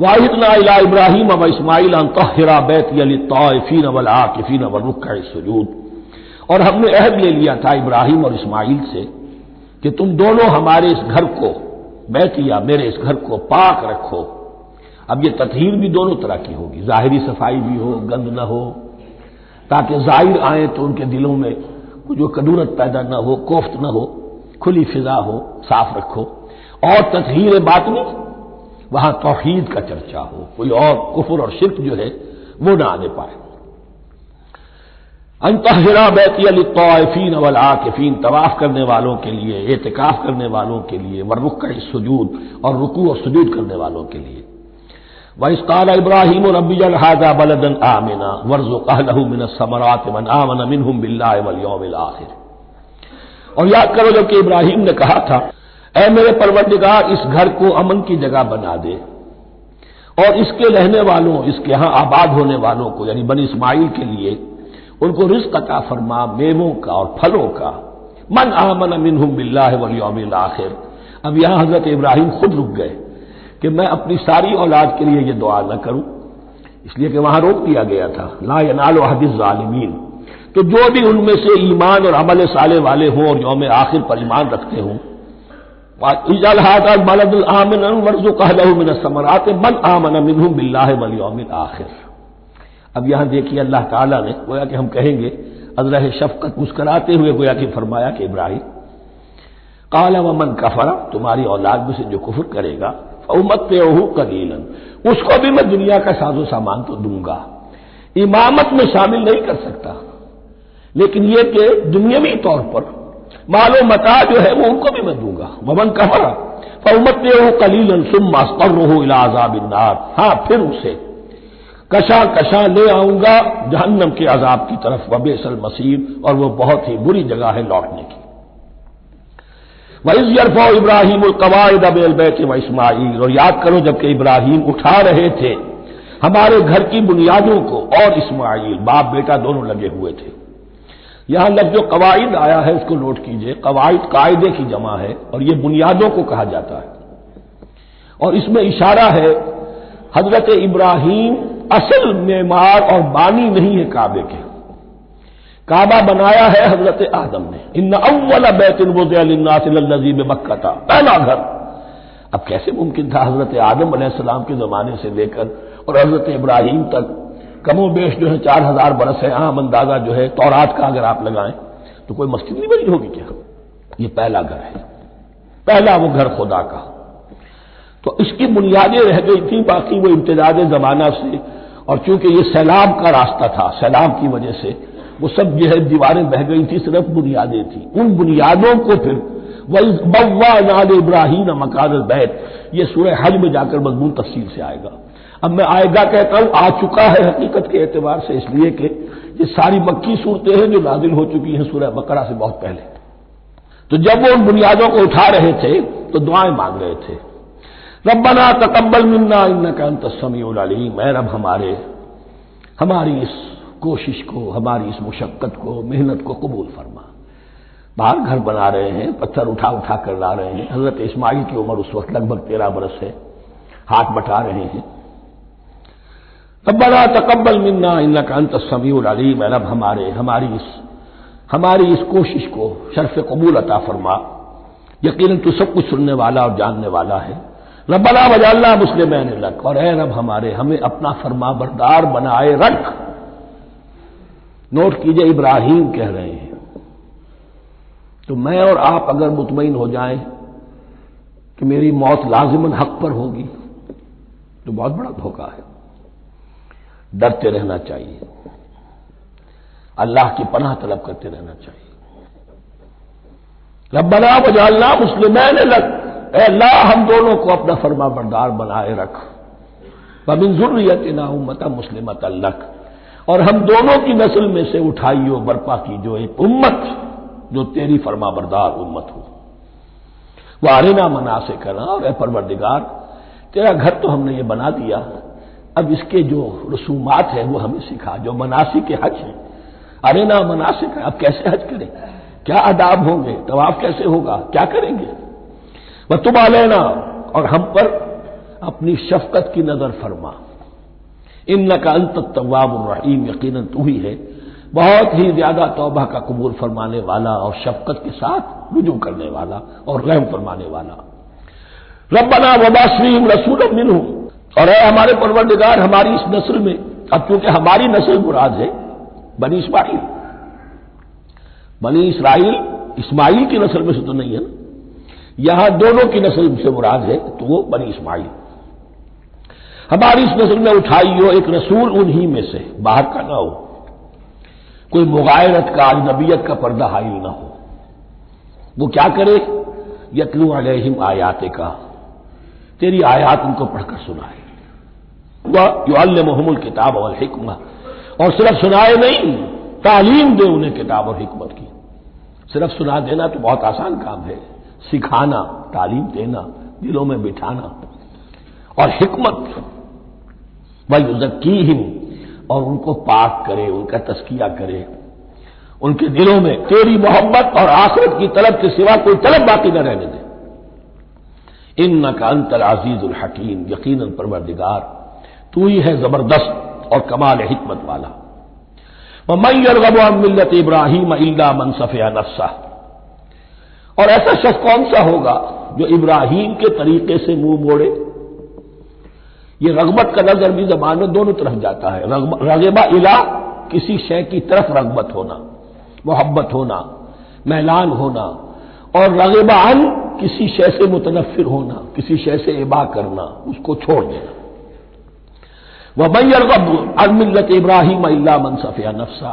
वाहिदना इब्राहिम अब इस्माइल तहरा बैतफ़ीन वल आकिफ़ीन वरुक सजूद। और हमने अहद ले लिया था इब्राहिम और इस्माइल से कि तुम दोनों हमारे इस घर को, बैतिया मेरे इस घर को पाक रखो। अब ये तथहीर भी दोनों तरह की होगी। जाहिरी सफ़ाई भी हो, गंद न हो, ताकि ज़ाहिर आए तो उनके दिलों में जो कदूरत पैदा न हो, कोफ्त न हो, खुली फिजा हो, साफ़ रखो। और तथहीर बात नहीं वहाँ तोहीद का चर्चा हो, कोई और कुफर और शिरक जो है, वो ना आने पाए। अंतरा बैती अली तोफ़ीन अवल आकिफीन, तवाफ करने वालों के लिए एहतिकाफ करने वालों के लिए वरुक सजूद, और रुकू और सजूद करने वालों के लिए। वस्ताल इब्राहिम और रबी हाजा बलदन आमिना वर्जो कहलहू मिन समरात मन आमन बिल्लावल आखिर। और याद करो जबकि इब्राहिम ने कहा था ऐ मेरे परवरदिगार, इस घर को अमन की जगह बना दे। और इसके रहने वालों, इसके यहाँ आबाद होने वालों को, यानी बन इस्माइल के लिए, उनको रिस्क अता फरमा मेवों का और फलों का। मन आमन मिनहुम बिल्लावल आखिर। अब यहाँ हज़रत इब्राहिम खुद रुक गए कि मैं अपनी सारी औलाद के लिए यह दुआ न करूँ। इसलिए कि वहाँ रोक दिया गया था। ला यनाल हदीस ालिमीन तो जो भी उनमें से ईमान और अमल साले वाले हों और यौम आखिर पर ईमान रखते हों आखिर अब यहाँ देखिए अल्लाह ताला ने, गोया कि हम कहेंगे अजरह शफकत मुस्कराते हुए गोया कि फरमाया कि इब्राहिम, काला व कफरा, तुम्हारी औलाद में से जो कुफर करेगा उमत कलीलन उसको भी मैं दुनिया का साजो सामान तो दूँगा। इमामत में शामिल नहीं कर सकता। लेकिन यह कि दुनियावी तौर पर मालो मता जो है वो उनको भी मैं दूँगा। वमन कफरा फमत हो कलीलन सुम मास्तर हो इलाजाबिन्नार हाँ फिर उसे। कशा कशा ले आऊँगा जहन्नम के अजाब की तरफ़ वबेसल मसीर, और वो बहुत ही बुरी जगह है लौटने की। वैज यरफो इब्राहिम कवायद अब बैत व इस्माइल। और याद करो जबकि इब्राहिम उठा रहे थे, हमारे घर की बुनियादों को और इस्माइल, बाप बेटा दोनों लगे हुए थे। यहाँ लफ्ज कवायद आया है उसको नोट कीजिए। कवायद कायदे की जमा है और ये बुनियादों को कहा जाता है। और इसमें इशारा है, हज़रत इब्राहिम असल मेमार और बानी नहीं है काबे के। काबा बनाया है हज़रत आदम ने। इन अव्वल बैतिन वोजीब मक्का था, पहला घर। अब कैसे मुमकिन था हज़रत आदम सलाम के जमाने से लेकर और हज़रत इब्राहिम तक कमो बेश जो है चार हज़ार बरस है, आम अंदाज़ा जो है, तौरात का अगर आप लगाएँ तो कोई मस्जिद नहीं बनी होगी क्या? ये पहला घर है। पहला वो घर खुदा का। तो इसकी बुनियादें रह गई थी, बाकी वो इम्तदाद जमाना से, और चूँकि ये सैलाब का रास्ता था, सैलाब की वजह से, वो सब जो है दीवारें बह गई थी, सिर्फ़ बुनियादें थी। उन बुनियादों को फिर बव्वा नाद इब्राहिम मकान बैत, ये सूर्य हज में जाकर मजमून तफसील से आएगा। अब मैं आएगा कहता हूँ, आ चुका है हकीकत के एतबार से इसलिए कि ये सारी मक्की सूरतें हैं जो नाजिल हो चुकी हैं सूर्य बकरा से बहुत पहले। तो जब वो उन बुनियादों को उठा रहे थे तो दुआएँ मांग रहे थे। रब्बना तकब्बल मिन्ना इन का तस्मी मैं रब हमारे, हमारी इस कोशिश को, हमारी इस मुशक्कत को, मेहनत को कबूल फरमा। बाहर घर बना रहे हैं, पत्थर उठा उठा कर ला रहे हैं। हज़रत इस्माइल की उम्र उस वक्त लगभग तेरह बरस है। हाथ बटा रहे हैं। रब्बना तकबल मिन्ना इन का अंत समीउल अलीम रब हमारे, हमारी इस हमारी इस कोशिश को शर्फ कबूल अता फरमा। यकीन तू सब कुछ सुनने वाला और जानने वाला है। रबना वजाल्ला मुस्लिम लक और ए रब हमारे, हमें अपना फरमा बरदार बनाए रख। नोट कीजिए, इब्राहिम कह रहे हैं। तो मैं और आप अगर मुतमिन हो जाएँ कि मेरी मौत लाजिमन हक पर होगी तो बहुत बड़ा धोखा है। डरते रहना चाहिए। अल्लाह की पनाह तलब करते रहना चाहिए। रबना बजालना मुस्लिमैन लग अल्लाह, हम दोनों को अपना फर्मा बरदार बनाए रख। बबिन जुर्रियत ना उम्मत मुस्लिमत अल्लख और हम दोनों की नस्ल में से उठाइयो, बर्पा की जो एक उम्मत, जो तेरी फर्मा बरदार उम्मत हो। वह आरेना मना से करना और परवरदिगार, तेरा घर तो हमने ये बना दिया। अब इसके जो रसूमात हैं, वो हमें सिखा, जो मनासी के हज हैं। अरेना मनासिक अब कैसे हज करें? क्या अदाब होंगे? तवाफ कैसे होगा? क्या करेंगे? वह तुम आलेना और हम पर अपनी शफकत की नज़र फरमा। इन न का अंत तवाब रहीम यकीन तू ही है। बहुत ही ज़्यादा तौबा का कबूल फरमाने वाला, और शफकत के साथ रुजू करने वाला, और रहम फरमाने वाला। रबना वबासरीम रसूल मिन और है हमारे परवरदिगार, हमारी इस नस्ल में, अब चूँकि हमारी नस्ल मुराद है, बनी इस्माइल। बनी इसराइल, इस्माइल की नस्ल में से तो नहीं है ना? यहाँ दोनों की नस्ल से मुराद है तो वो बनी इस्माइल। हमारी इस नस्ल में उठाई हो एक रसूल उन्हीं में से, बाहर का ना हो। कोई मुगायरत का अजनबियत का पर्दा हाइल ना हो। वो क्या करे? यतलू अलहिम आयात का तेरी आयात उनको पढ़कर सुनाए। वह युल मोहम्मल किताब और हिकमा। और सिर्फ़ सुनाए नहीं, तालीम दे उन्हें किताब और हिकमत की। सिर्फ़ सुना देना तो बहुत आसान काम है। सिखाना, तालीम देना, दिलों में बिठाना। और हिकमत वह युजक्की हिम और उनको पाक करे, उनका तस्किया करे। उनके दिलों में तेरी मोहब्बत और आखिरत की तलब के सिवा कोई तलब बाकी न रहने दे। इन न का अंतर अज़ीज़ हकीम यकीन परवरदिगार। तू ही है ज़बरदस्त और कमाल हिकमत वाला। मैरगब मिलत इब्राहिम अल्ला मनसफिया नफ्सा। और ऐसा शख्स कौन सा होगा जो इब्राहिम के तरीके से मुँह मोड़े? ये रगबत का नज़र भी जबान में दोनों तरफ़ जाता है। रगबा इला किसी शय की तरफ़ रगबत होना, मोहब्बत होना, मैलान होना, और रगबा अन किसी शय से मुतनफिर होना, किसी शय से इबा करना, उसको छोड़ देना। वह मैरगब अनमिलत इब्राहिम अल्ला मनसफिया नफसा।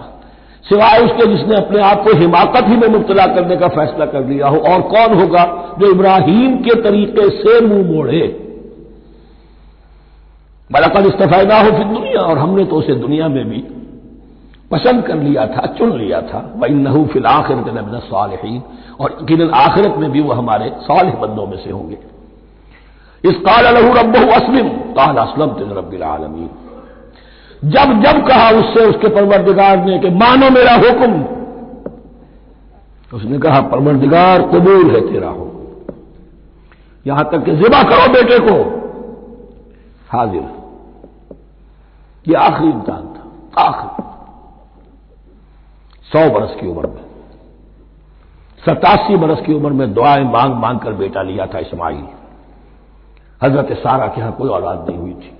सिवाय उसके जिसने अपने आप को हिमाकत ही में मुबतला करने का फैसला कर लिया हो, और कौन होगा जो इब्राहिम के तरीके से मुँह मोड़े? बलकद इस्तफायदा हो फिर दुनिया, और हमने तो उसे दुनिया में भी पसंद कर लिया था, चुन लिया था। वही नहू फिल आखिरत नबिन सालहीन, और यकीन आखिरत में भी वह हमारे साल बंदों में से होंगे। इस काल लहू रब असलिम। काल असलम तिल रबिल आलमीन। जब जब कहा उससे उसके परवरदिगार ने कि मानो मेरा हुक्म। उसने कहा, परवरदिगार कबूल है तेरा हो यहाँ तक कि जिबा करो बेटे को। हाजिर। ये आखिरी इम्तान था। आखिरी। सौ बरस की उम्र में। सतासी बरस की उम्र में दुआएँ मांग मांग कर बेटा लिया था इस्माइल। हज़रत सारा के यहाँ कोई औलाद नहीं हुई थी।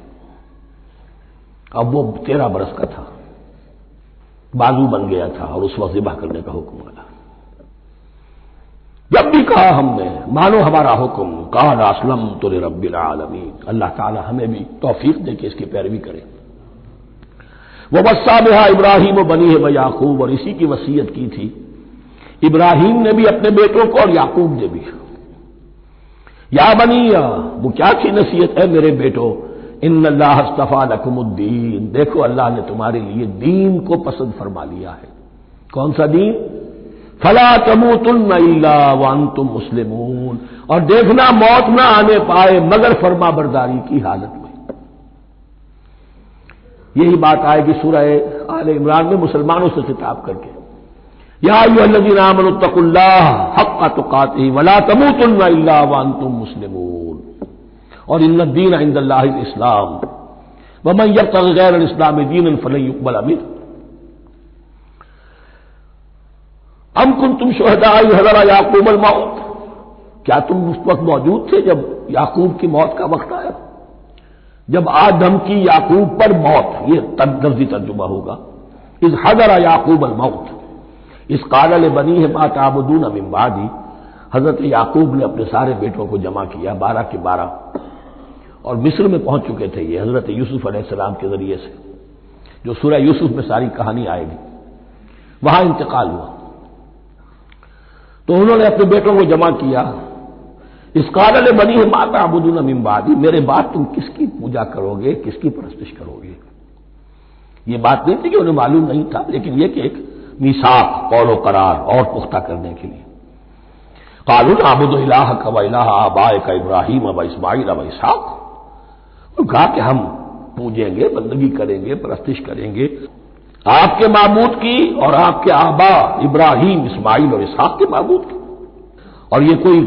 अब वो तेरह बरस का था। बाजू बन गया था और उस वक्त जिबा करने का हुक्म आया जब भी कहा हमने, मानो हमारा हुक्म, काल असलम तुर रबिल आलमी अल्लाह ताला हमें भी तोफीक दे के इसकी पैरवी करें। वह बस्सा बेहा इब्राहिम बनी है व याकूब, और इसी की वसीयत की थी। इब्राहिम ने भी अपने बेटों को और याकूब ने भी। या बनी या वो क्या थी नसीहत है मेरे बेटो? इन अल्लाह अस्तफा देखो अल्लाह ने तुम्हारे लिए दीन को पसंद फरमा लिया है। कौन सा दीन? फला तमूतुल्ला वन तुम मुस्लिम और देखना मौत ना आने पाए मगर फर्मा बरदारी की हालत में। यही बात आएगी सूरह आल इमरान में मुसलमानों से खिताब करके। या हक का तुकाती वला तमूतुल्ला वन तुम मुस्लिम और इन दीन इंदल्ला इस्लाम। वमन यब गैर इस्लाम दीन फलई युकबल अमिर कुन तुम शहदा हजरा याकूब मौत। क्या तुम उस वक्त मौजूद थे जब याकूब की मौत का वक्त आया? जब आदम की याकूब पर मौत, ये लफ्जी तर्जुमा होगा। इस हजरा याकूब मौत। इस कालल बनी है मात आबदून अमिम्बादी हज़रत याकूब ने अपने सारे बेटों को जमा किया, बारह के बारह। और मिस्र में पहुँच चुके थे ये हज़रत यूसुफ अलैहिस्सलाम के ज़रिए से, जो सूर्य यूसुफ में सारी कहानी आएगी। वहाँ इंतकाल हुआ। तो उन्होंने अपने बेटों को जमा किया। इस कानल बनी है माता अबुदून अमीम्बादी मेरे बाद तुम किसकी पूजा करोगे, किसकी परस्तिश करोगे? ये बात नहीं थी कि उन्हें मालूम नहीं था, लेकिन यह कि एक मिसाक, कौलो करार और पुख्ता करने के लिए। कानून आबुद इलाह का इलाह आबाए का इब्राहिम अब इस्माइल अब इसहाक। कहा कि हम पूजेंगे, बंदगी करेंगे, परस्तिश करेंगे। आपके मामूद की और आपके आबा इब्राहिम, इस्माइल और इसहाक के मामूद की। और ये कोई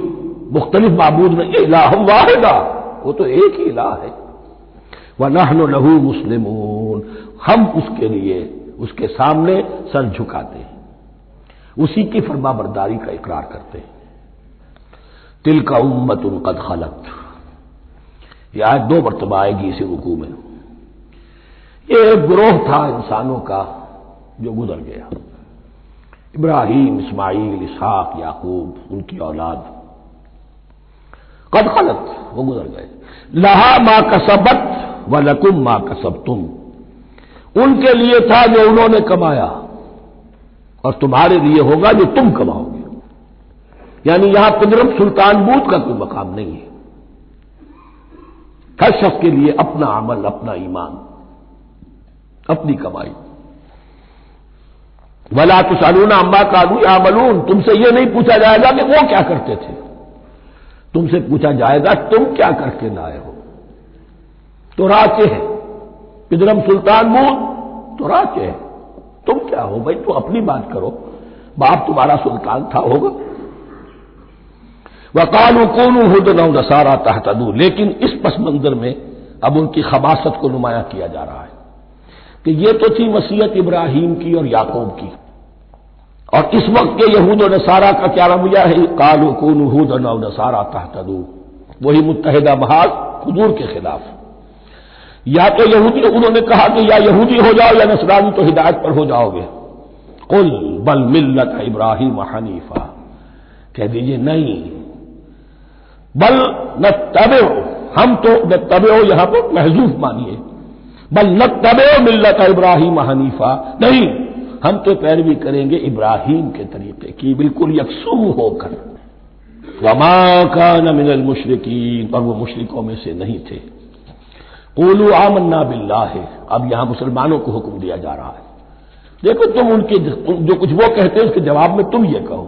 मुख्तलिफ़ मामूद नहीं इलाह वाहिदा। वो तो एक ही इलाह है। वह नहन लहू मुस्लिम हम उसके लिए उसके सामने सर झुकाते हैं। उसी की फरमा बरदारी का इकरार करते हैं। तिल का उम्मत उनकद खलत। यह आज दो मरतबा आएगी इसी रुकू में। ये एक ग्रोह था इंसानों का जो गुजर गया। इब्राहिम, इस्माइल, इसहाक, याकूब, उनकी औलाद। कद खलत, वो गुजर गए। लहा माँ कसबत व लकुम माँ कसब तुम उनके लिए था जो उन्होंने कमाया। और तुम्हारे लिए होगा जो तुम कमाओगे। यानी यहाँ पिदरम सुल्तान बूथ का कोई मकाम नहीं है। हर शख्स के लिए अपना अमल, अपना ईमान, अपनी कमाई। वला तुसालूना अम्मा कालू या मलून तुमसे यह नहीं पूछा जाएगा कि वो क्या करते थे। तुमसे पूछा जाएगा, तुम क्या करके लाए हो। तो राचे है। पिदरम सुल्तान मून तो राचे है। तुम क्या हो भाई? तो अपनी बात करो। बाप तुम्हारा सुल्तान था, होगा। वकालू कौन हुद नौ नसारा तहतदू। लेकिन इस पस मंजर में अब उनकी खबासत को नुमाया किया जा रहा है कि ये तो थी वसीयत इब्राहिम की और याकूब की। और इस वक्त के यहूद और नसारा का क्या रवैया है? कालू कौन हूद नौ नसारा तहतदू। वही मुतहदा महाज हजूर के खिलाफ। या तो यहूदी, उन्होंने कहा कि या यहूदी हो जाओ या नसरानी तो हिदायत पर हो जाओगे। कुल बल मिल्लत इब्राहिम हनीफा। कह दीजिए, नहीं। बल न तबे हम तो न तबे यहाँ पर महजूफ मानिए। बल न तबे मिल्लत इब्राहिम हनीफा। नहीं, हम तो पैरवी करेंगे इब्राहिम के तरीके की, बिल्कुल यकसू होकर। वमा का न मिनल मुशरकिन, और वो मुशरकों में से नहीं थे। कोलू आमन्ना बिल्ला है अब यहाँ मुसलमानों को हुक्म दिया जा रहा है। देखो, तुम उनके जो कुछ वो कहते हैं, उसके जवाब में तुम ये कहो।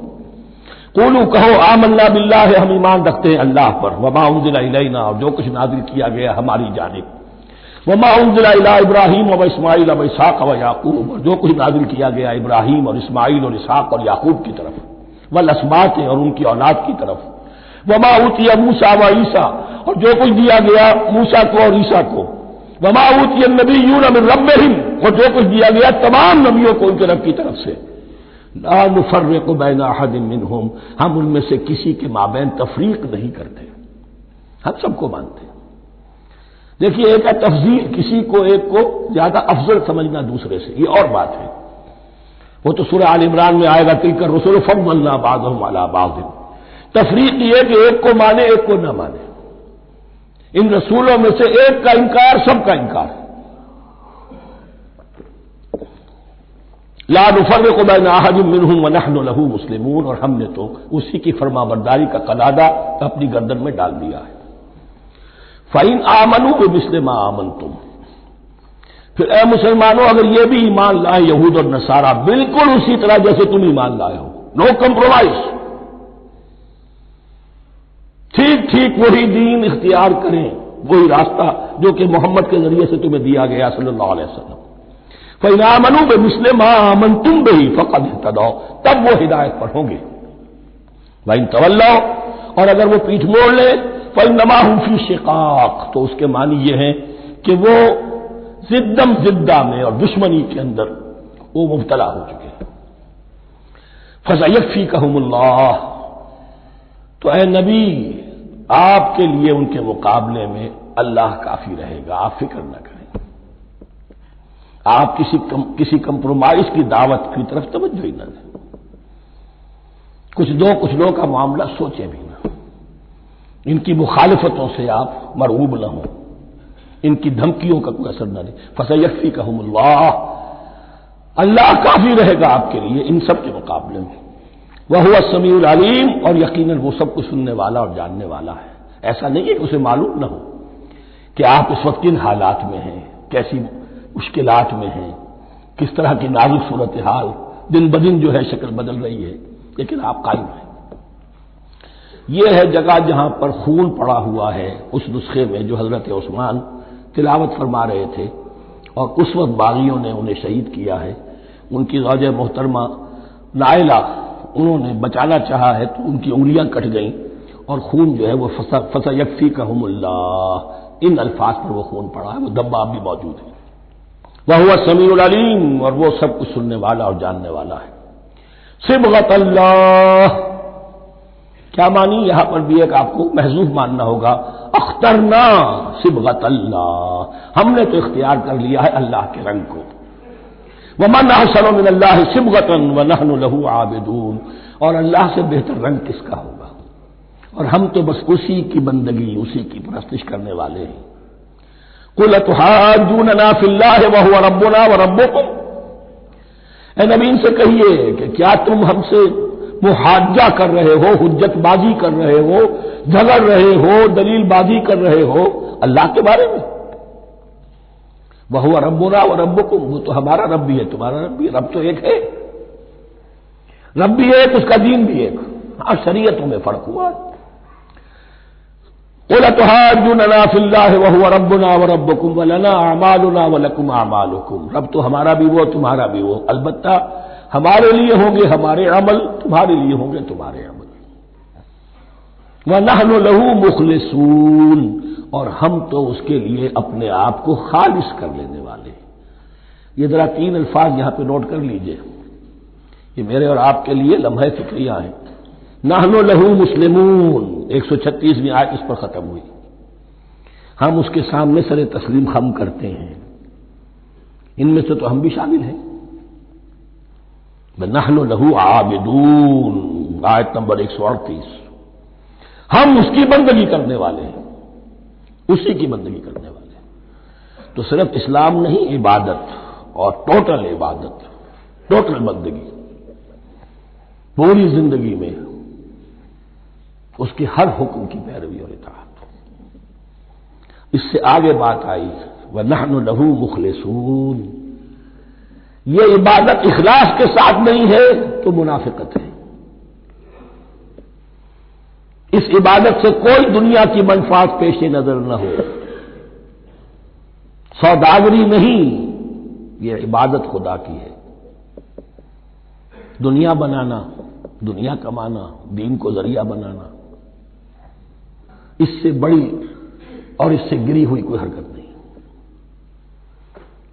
कोलू कहो, आमन्ना बिल्ला है हम ईमान रखते हैं अल्लाह पर। वमा उमजिला और जो कुछ नाजिल किया गया हमारी जानब। वमा उमजिला इब्राहिम अब इस्माइल अब इसहाक अब याकूब, और जो कुछ नाजिल किया गया इब्राहिम और इस्माइल और इसहाक और याकूब की तरफ़। वल असबात और उनकी औलाद की तरफ़। वमा उतिया मूसा व ईसा। और जो कुछ दिया गया मूसा को और ईसा को। वमा उतिया नबी यून अमिन रब और जो कुछ दिया गया तमाम नबियों को उनके रब की तरफ़ से। मुफर्र को बैना हदिन होम हम उनमें से किसी के माबेन तफरीक नहीं करते। हम सबको मानते हैं। देखिए, एक है तफजील, किसी को, एक को ज़्यादा अफजल समझना दूसरे से। ये और बात है। वो तो सुर आल इमरान में आएगा तिलकर रसुल फम अल्लाह बाद अला बाद तफरीक ये कि एक को माने, एक को न माने। इन रसूलों में से एक का इंकार सबका इंकार है ला नुफर को बैन आहजुम मिनहूं वनहन लहू मुस्लिमून, और हमने तो उसी की फर्मा बरदारी का कलादा अपनी गर्दन में डाल दिया है। फाइन आमनू व मिसलमा आमन तुम फिर ए मुसलमानों, अगर ये भी ईमान लाए, यहूद और नसारा, बिल्कुल उसी तरह जैसे तुम ईमान लाए हो। नो कंप्रोमाइज ठीक ठीक वही दीन इख्तियार करें, वही रास्ता जो कि मोहम्मद के ज़रिए से तुम्हें दिया गया सल्लल्लाहु अलैहि फैनामनु बे मुस्लिम आमन तुम भी फकद तदाओ तब वो हिदायत पर होंगे। वही तवल्लो, और अगर वो पीठ मोड़ ले फल नमा फ़ी शिकाक। तो उसके मानी ये है कि वो जिद्दम जिद्दा में और दुश्मनी के अंदर वो मुबतला हो चुके हैं। फजयफी कहमुल्लाह तो ए नबी आपके लिए उनके मुकाबले में अल्लाह काफ़ी रहेगा आप फ़िक्र न करें। आप किसी कम, किसी कंप्रोमाइज की दावत की तरफ़ तवज्जो ही न दें। कुछ दो कुछ दो का मामला सोचे भी ना। इनकी मुखालफतों से आप मरऊब न हो। इनकी धमकियों का कोई असर न दे। फसयफी कहमुल्लाह अल्लाह काफ़ी रहेगा आपके लिए इन सब के मुकाबले में। वह हुआ समीउल अलीम और यकीनन वो सब कुछ सुनने वाला और जानने वाला है। ऐसा नहीं है कि उसे मालूम न हो कि आप इस वक्त किन हालात में हैं, कैसी मुश्किलात में हैं, किस तरह की नाजुक सूरत हाल दिन ब दिन जो है शक्ल बदल रही है, लेकिन आप कायम हैं। यह है जगह जहाँ पर खून पड़ा हुआ है उस नुस्खे में जो हज़रत उस्मान तिलावत फरमा रहे थे और उस वक्त बागियों ने उन्हें शहीद किया है। उनकी गौज मोहतरमा नायला उन्होंने बचाना चाहा है तो उनकी उंगलियाँ कट गईं और खून जो है वो फसा फसा यकफी कहमुल्ला इन अल्फाज पर वो खून पड़ा है, वो दब्बा भी मौजूद है। वह हुआ समीउल अलीम और वो सब कुछ सुनने वाला और जानने वाला है। सिबगत अल्लाह। क्या मानी? यहाँ पर भी एक आपको महजूब मानना होगा, अख्तरना सिबगत अल्लाह। हमने तो इख्तियार कर लिया है अल्लाह के रंग को। वह मन हसन अल्लाह सिबगतन व नहन लहू आबिदून और अल्लाह से बेहतर रंग किसका होगा? और हम तो बस उसी की बंदगी, उसी की प्रस्तिश करने वाले हैं। कुल तुहाजून नाफिल्ला वह रबुना व रबोकुम नबीन से कहिए कि क्या तुम हमसे मुहाजा कर रहे हो, हुज्जतबाजी कर रहे हो, झगड़ रहे हो, दलीलबाजी कर रहे हो अल्लाह के बारे में? वह रबुना व रबुकुम वो तो हमारा रब भी है, तुम्हारा रब भी रब तो एक है। रब भी एक, उसका दीन भी एक। हाँ शरीयतों में फ़र्क हुआ। उलतहाजुनाफिल्ला वह रबना व रबकुम वलना अमालना वलकुम अमालुकुम रब तो हमारा भी वो, तुम्हारा भी वो। अलबत्ता, हमारे लिए होंगे हमारे अमल, तुम्हारे लिए होंगे तुम्हारे अमल। व नहनो लहू मुखलसून। और हम तो उसके लिए अपने आप को खालिश कर लेने वाले ये जरा तीन अल्फाज यहाँ पे नोट कर लीजिए। ये मेरे और आपके लिए लम्हे फिक्रिया हैं। नाहनो लहू मुस्लिमून। एक सौ छत्तीसवीं आयत इस पर खत्म हुई। हम उसके सामने सरे तस्लीम खम करते हैं। इनमें से तो हम भी शामिल हैं। नहनो लहू आबिदून। आयत नंबर एक सौ अड़तीस। हम उसकी बंदगी करने वाले हैं। उसी की बंदगी करने वाले तो सिर्फ़ इस्लाम नहीं, इबादत और टोटल इबादत टोटल बंदगी। पूरी ज़िंदगी में उसके हर हुक्म की पैरवी और इतात इससे आगे बात आई वह नहन लहू मुखलसून। ये इबादत इखलास के साथ नहीं है तो मुनाफिकत है। इस इबादत से कोई दुनिया की मनफात पेश नज़र न हो। सौदागरी नहीं, ये इबादत खुदा की है। दुनिया बनाना, दुनिया कमाना, दीन को ज़रिया बनाना, इससे बड़ी और इससे गिरी हुई कोई हरकत नहीं।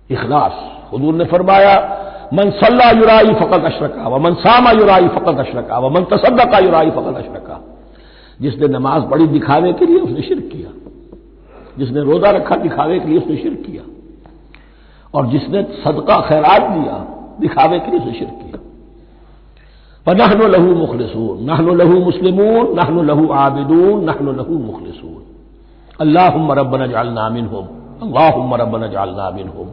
इखलास, हजूर ने फरमाया, मन सल्ला युराई फ़कत अशरका, व मन सामा युराई फ़कत अशरका, व मन तसद्दा युराई फ़कत अशरका। जिसने नमाज़ पढ़ी दिखावे के लिए उसने शिरक किया। जिसने रोजा रखा दिखावे के लिए उसने शिरक किया। और जिसने सदका खैरात दिया दिखावे के लिए उसने शिरक किया। नहनो लहू मुखलसून, नहनो लहू मुस्लिमून, नहनो लहू आबिदून, नहनो लहू मुखलसून। अल्लाह रबन जालना मिन हम अल्लाह रबन जालना मिन हम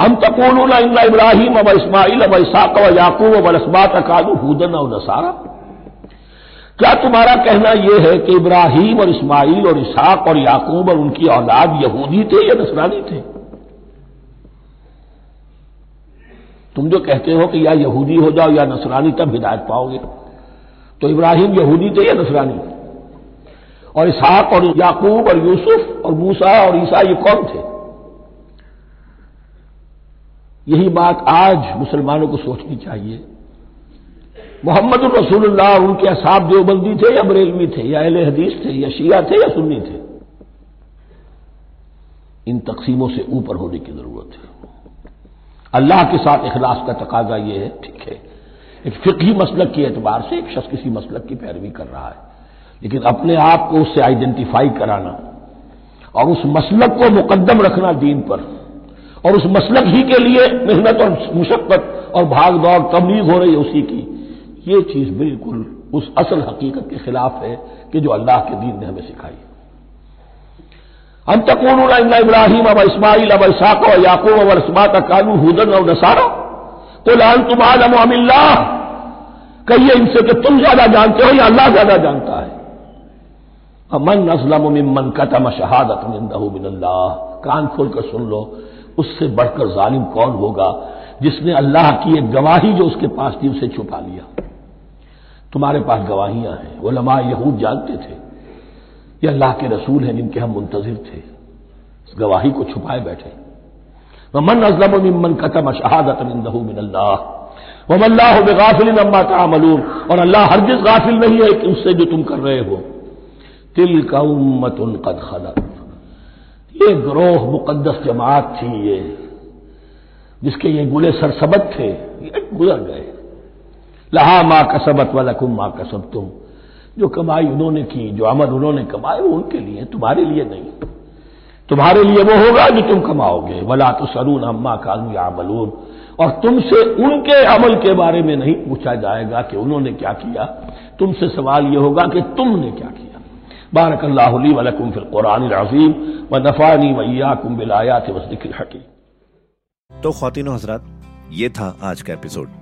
हम तकोन इब्राहिम अब इस्माइल अब इसाक व याकूब अब असबात अकादू हूदन और नसारा। क्या तुम्हारा कहना यह है कि इब्राहिम और इस्माइल और इसाक और याकूब और उनकी औलाद यहूदी थे या नसरानी थे? तुम जो कहते हो कि या यहूदी हो जाओ या नसरानी, तब हिदायत पाओगे। तो इब्राहिम यहूदी थे या नसरानी? और इसहाक और याकूब और यूसुफ और मूसा और ईसा, ये कौन थे? यही बात आज मुसलमानों को सोचनी चाहिए। मोहम्मद रसूलुल्लाह उनके असाब देवबंदी थे या बरेलवी थे, या अहले हदीस थे, या शिया थे या सुन्नी थे। इन तकसीमों से ऊपर होने की ज़रूरत है। अल्लाह के साथ इखलास का तकाजा यह है, ठीक है। एक फिकी मसलक के एतबार से एक शख्स किसी मसलक की पैरवी कर रहा है। लेकिन अपने आप को उससे आइडेंटिफाई कराना और उस मसलक को मुकदम रखना दीन पर और उस मसलक ही के लिए मेहनत और मुशक्कत और भाग दौड़ तबलीग हो रही है उसी की। ये चीज़ बिल्कुल उस असल हकीकत के खिलाफ है कि जो अल्लाह के दीन ने हमें सिखाई हम तकून इब्राहिम अब इस्माइल अब इसाक और याकूब और इसमात कानू हुदन और नसारा। लान तुम आलम अमिल्ला कहिए इनसे कि तुम ज़्यादा जानते हो या अल्लाह ज़्यादा जानता है? अमन नजलम मिमन कतम शहादत मिनल्लाह। कान खोल कर सुन लो, उससे बढ़कर जालिम कौन होगा जिसने अल्लाह की एक गवाही जो उसके पास थी उसे छुपा लिया। तुम्हारे पास गवाहियाँ हैं। वो लमा यहूद जानते थे। ये अल्लाह के रसूल हैं जिनके हम मुंतजिर थे। इस गवाही को छुपाए बैठे। मन अजलम मिमन कतम शहादत वमल्लाह तामलून। और अल्लाह हरगिज गाफिल नहीं है कि उससे जो तुम कर रहे हो। तिल का उम्मत कद खलत। ये ग्रोह मुकद्दस जमात थी ये, जिसके ये गुले सरसबत थे। ये गुजर गए। लहा माँ कसबत वलकुम माँ कसब तुम जो कमाई उन्होंने की, जो अमल उन्होंने कमाए, वो उनके लिए, तुम्हारे लिए नहीं। तुम्हारे लिए वो होगा जो तुम कमाओगे। वला तो सरून अम्मा कानू या अमलून और तुमसे उनके अमल के बारे में नहीं पूछा जाएगा कि उन्होंने क्या किया। तुमसे सवाल यह होगा कि तुमने क्या किया। बारक अल्लाहली वलकुम फिल कुरान अजीम। व नफ़ानी वैयाकुम बिलायात वसदिकिल हकीम। तो खातिन हजरात, ये था आज का एपिसोड।